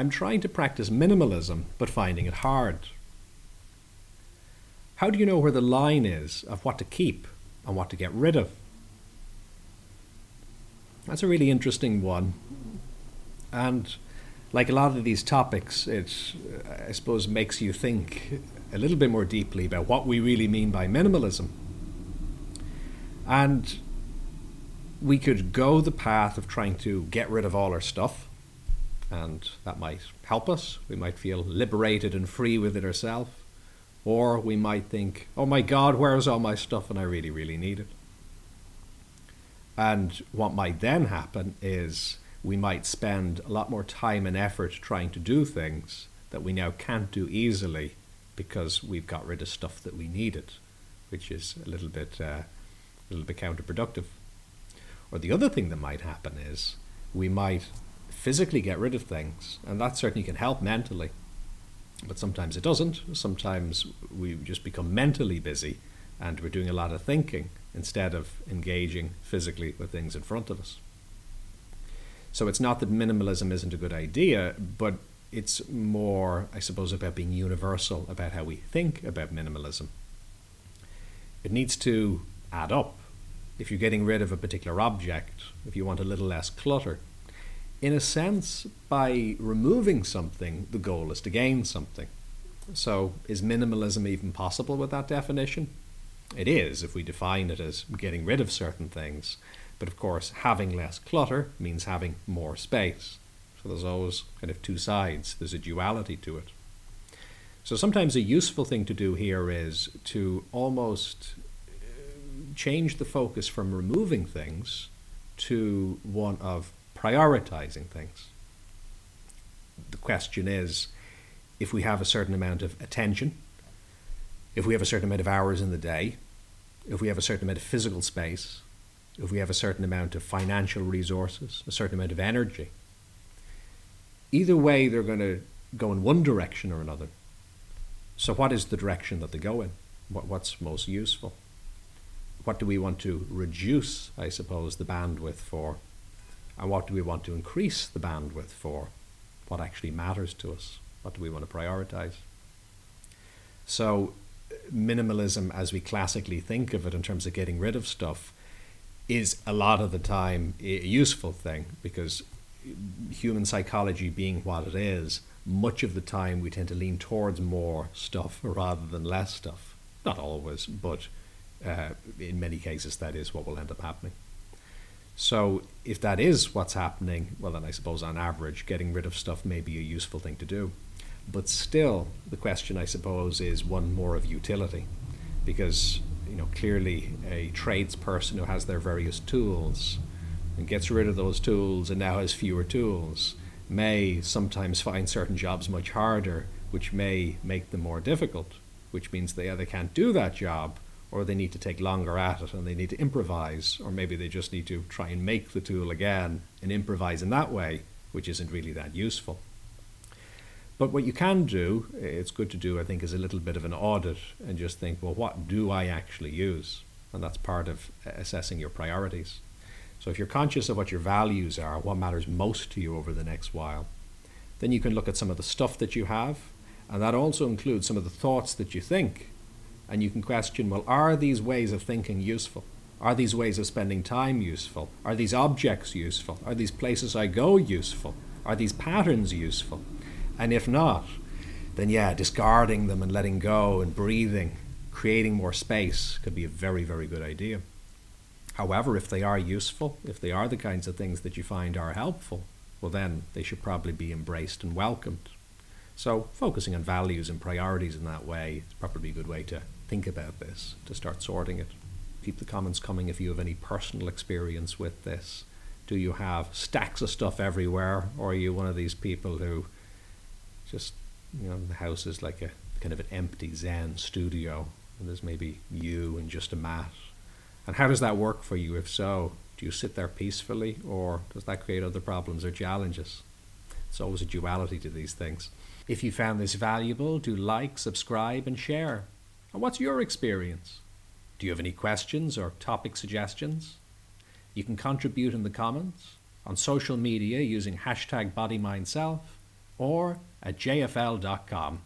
I'm trying to practice minimalism, but finding it hard. How do you know where the line is of what to keep and what to get rid of? That's a really interesting one. And like a lot of these topics, it, uh, I suppose, makes you think a little bit more deeply about what we really mean by minimalism. And we could go the path of trying to get rid of all our stuff, and that might help us. We might feel liberated and free with it ourselves. Or we might think, oh my God, where's all my stuff and I really, really need it. And what might then happen is we might spend a lot more time and effort trying to do things that we now can't do easily because we've got rid of stuff that we needed, which is a little bit, uh, a little bit counterproductive. Or the other thing that might happen is we might physically get rid of things, and that certainly can help mentally. But sometimes it doesn't. Sometimes we just become mentally busy and we're doing a lot of thinking instead of engaging physically with things in front of us. So it's not that minimalism isn't a good idea, but it's more, I suppose, about being universal about how we think about minimalism. It needs to add up. If you're getting rid of a particular object, if you want a little less clutter, in a sense, by removing something, the goal is to gain something. So, is minimalism even possible with that definition? It is if we define it as getting rid of certain things. But of course, having less clutter means having more space. So there's always kind of two sides, there's a duality to it. So sometimes a useful thing to do here is to almost uh, change the focus from removing things to one of prioritizing things. The question is if we have a certain amount of attention, if we have a certain amount of hours in the day, if we have a certain amount of physical space, if we have a certain amount of financial resources, a certain amount of energy, either way they're going to go in one direction or another. So, what is the direction that they go in? What, what's most useful? What do we want to reduce, I suppose, the bandwidth for? And what do we want to increase the bandwidth for? What actually matters to us? What do we want to prioritize? So, minimalism, as we classically think of it in terms of getting rid of stuff, is a lot of the time a useful thing because human psychology being what it is, much of the time we tend to lean towards more stuff rather than less stuff. Not always, but uh, in many cases, that is what will end up happening. So, if that is what's happening, well, then I suppose on average, getting rid of stuff may be a useful thing to do. But still, the question, I suppose, is one more of utility. Because, you know, clearly a tradesperson who has their various tools and gets rid of those tools and now has fewer tools may sometimes find certain jobs much harder, which may make them more difficult, which means they either can't do that job or they need to take longer at it and they need to improvise, or maybe they just need to try and make the tool again and improvise in that way, which isn't really that useful. But what you can do, it's good to do, I think, is a little bit of an audit and just think, well, what do I actually use? And that's part of assessing your priorities. So if you're conscious of what your values are, what matters most to you over the next while, then you can look at some of the stuff that you have, and that also includes some of the thoughts that you think and you can question well, are these ways of thinking useful? Are these ways of spending time useful? Are these objects useful? Are these places I go useful? Are these patterns useful? And if not, then yeah, discarding them and letting go and breathing, creating more space could be a very, very good idea. However, if they are useful, if they are the kinds of things that you find are helpful, well, then they should probably be embraced and welcomed. So, focusing on values and priorities in that way is probably a good way to think about this, to start sorting it. Keep the comments coming if you have any personal experience with this. Do you have stacks of stuff everywhere, or are you one of these people who just, you know, the house is like a kind of an empty Zen studio, and there's maybe you and just a mat? And how does that work for you? If so, do you sit there peacefully, or does that create other problems or challenges? It's always a duality to these things. If you found this valuable, do like, subscribe, and share. And what's your experience? Do you have any questions or topic suggestions? You can contribute in the comments, on social media using hashtag BodyMindSelf, or at jfl.com.